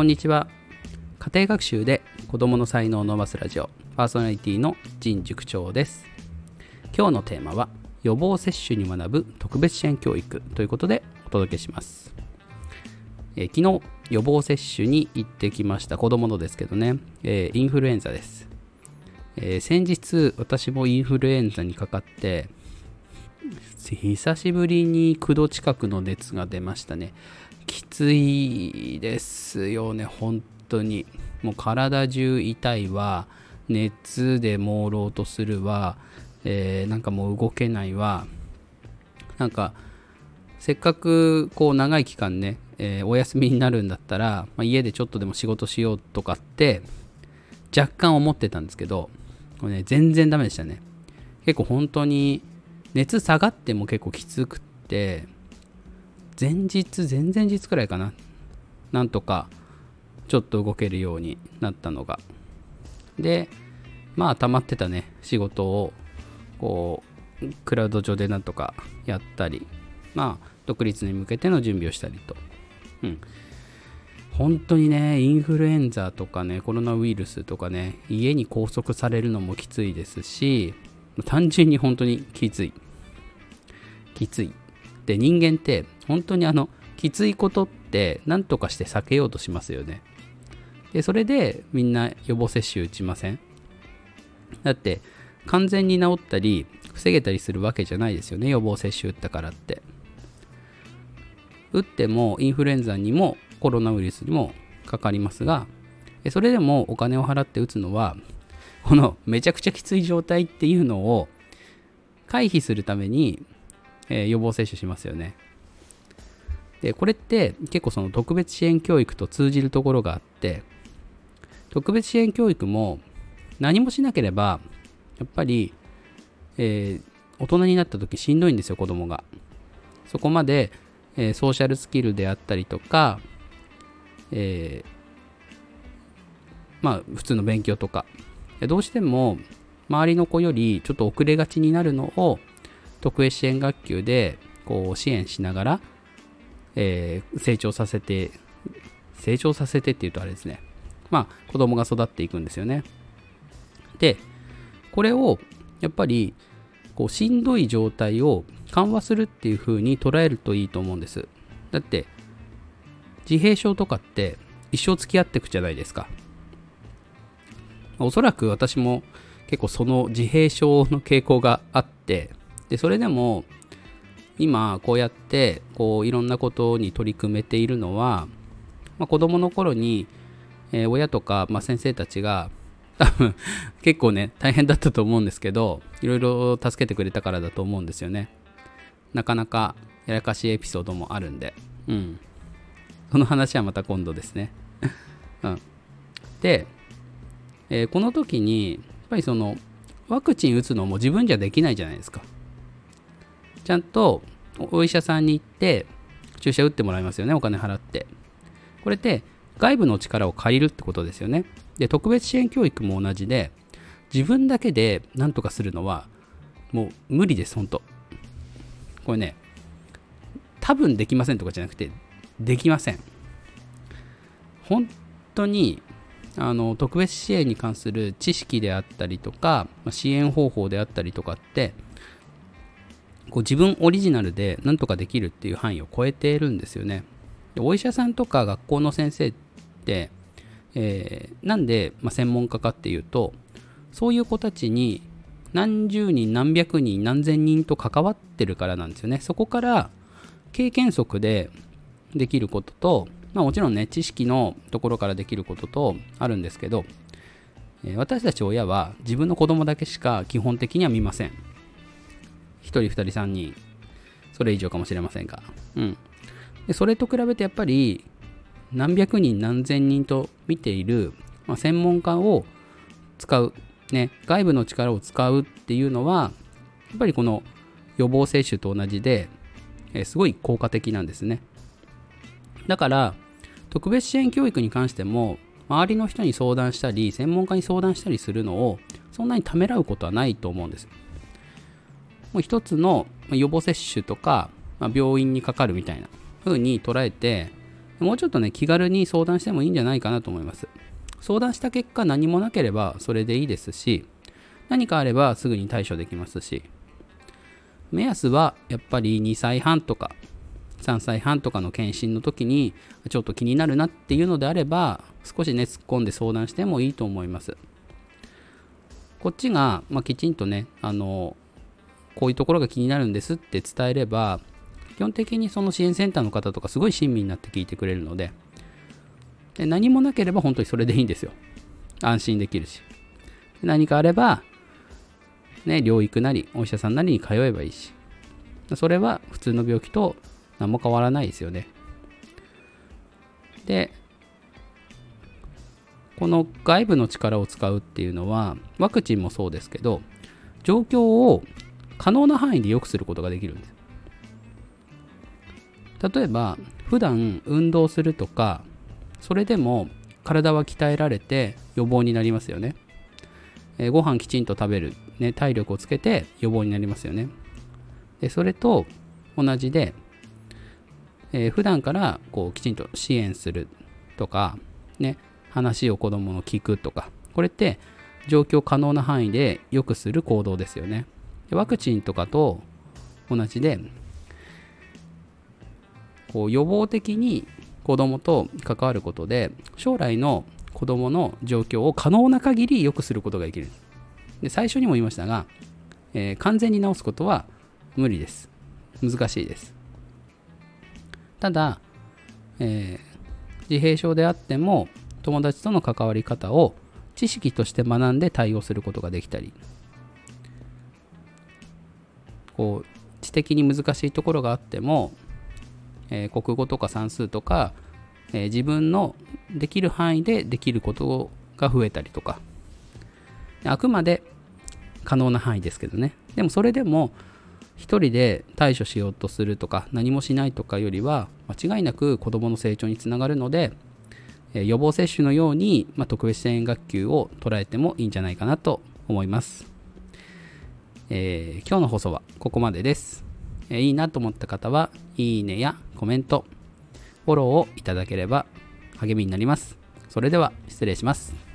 こんにちは。家庭学習で子供の才能を伸ばすラジオ。パーソナリティの陣塾長です。今日のテーマは予防接種に学ぶ特別支援教育。ということでお届けします。え昨日予防接種に行ってきました。子供のですけどね、えー、インフルエンザです、えー、先日私もインフルエンザにかかって久しぶりに9度近くの熱が出ましたね。きついですよね本当に。もう体中痛いわ。熱で朦朧とするわ、えー、なんかもう動けないわ。なんかせっかくこう長い期間ね、えー、お休みになるんだったら、まあ、家でちょっとでも仕事しようとかって若干思ってたんですけどこれね全然ダメでしたね。結構本当に熱下がっても結構きつくって前日前々日くらいかな。なんとかちょっと動けるようになったのが。でまあ溜まってたね。仕事をこうクラウド上でなんとかやったりまあ独立に向けての準備をしたりと。うん。本当にねインフルエンザとかねコロナウイルスとかね家に拘束されるのもきついですし単純に本当にきつい。きつい。で人間って本当にあのきついことって何とかして避けようとしますよね。でそれでみんな予防接種打ちません？だって完全に治ったり防げたりするわけじゃないですよね予防接種打ったからって。打ってもインフルエンザにもコロナウイルスにもかかりますがそれでもお金を払って打つのはこのめちゃくちゃきつい状態っていうのを回避するために、えー、予防接種しますよね。で、これって結構その特別支援教育と通じるところがあって、特別支援教育も何もしなければ、やっぱり、えー、大人になった時しんどいんですよ、子供が。そこまで、えー、ソーシャルスキルであったりとか、え、まあ普通の勉強とかどうしても周りの子よりちょっと遅れがちになるのを特営支援学級でこう支援しながら、えー、成長させて成長させてっていうとあれですね。まあ子供が育っていくんですよね。でこれをやっぱりこうしんどい状態を緩和するっていう風に捉えるといいと思うんです。だって自閉症とかって一生付き合っていくじゃないですか。おそらく私も結構その自閉症の傾向があってでそれでも今こうやってこういろんなことに取り組めているのは、まあ、子供の頃に、えー、親とか、まあ、先生たちが多分結構ね大変だったと思うんですけどいろいろ助けてくれたからだと思うんですよね。なかなかやらかしいエピソードもあるんで。うん。その話はまた今度ですね。うん。でえー、この時にやっぱりそのワクチン打つのも自分じゃできないじゃないですか。ちゃんとお医者さんに行って注射打ってもらいますよねお金払って。これって外部の力を借りるってことですよね。で特別支援教育も同じで自分だけで何とかするのはもう無理です本当。これね多分できませんとかじゃなくてできません。本当にあの特別支援に関する知識であったりとか支援方法であったりとかってこう自分オリジナルで何とかできるっていう範囲を超えているんですよね。でお医者さんとか学校の先生って、えー、なんで、まあ、専門家かっていうとそういう子たちに何十人何百人何千人と関わってるからなんですよね。そこから経験則でできることとまあ、もちろんね知識のところからできることとあるんですけど、え、私たち親は自分の子供だけしか基本的には見ません1人2人3人。それ以上かもしれませんが。うん。でそれと比べてやっぱり何百人何千人と見ている、まあ、専門家を使う、ね、外部の力を使うっていうのはやっぱりこの予防接種と同じで、え、すごい効果的なんですね。だから特別支援教育に関しても周りの人に相談したり専門家に相談したりするのをそんなにためらうことはないと思うんです。もう一つの予防接種とか、まあ、病院にかかるみたいな風に捉えてもうちょっとね、気軽に相談してもいいんじゃないかなと思います。相談した結果何もなければそれでいいですし、何かあればすぐに対処できますし、目安はやっぱり2歳半とか3歳半とかの検診の時にちょっと気になるなっていうのであれば少しね突っ込んで相談してもいいと思いますこっちが、まあ、きちんとねあのこういうところが気になるんですって伝えれば基本的にその支援センターの方とかすごい親身になって聞いてくれるのでで何もなければ本当にそれでいいんですよ。安心できるし。何かあればね療育なりお医者さんなりに通えばいいし。それは普通の病気と何も変わらないですよね。でこの外部の力を使うっていうのはワクチンもそうですけど状況を可能な範囲で良くすることができるんです。例えば普段運動するとかそれでも体は鍛えられて予防になりますよね、えー、ご飯きちんと食べる、ね、体力をつけて予防になりますよね。でそれと同じで、えー、普段からこうきちんと支援するとか、ね、話を子供の聞くとかこれって状況可能な範囲で良くする行動ですよね。ワクチンとかと同じでこう予防的に子供と関わることで将来の子供の状況を可能な限り良くすることができる。で最初にも言いましたが、えー、完全に治すことは無理です。難しいです。ただ、えー、自閉症であっても友達との関わり方を知識として学んで対応することができたりこう知的に難しいところがあってもえー、国語とか算数とか、えー、自分のできる範囲でできることが増えたりとか。あくまで可能な範囲ですけどね。でもそれでも一人で対処しようとするとか何もしないとかよりは間違いなく子どもの成長につながるので、えー、予防接種のように、まあ、特別支援学級を捉えてもいいんじゃないかなと思います、えー、今日の放送はここまでですえいいなと思った方は、いいねやコメント、フォローをいただければ励みになります。それでは失礼します。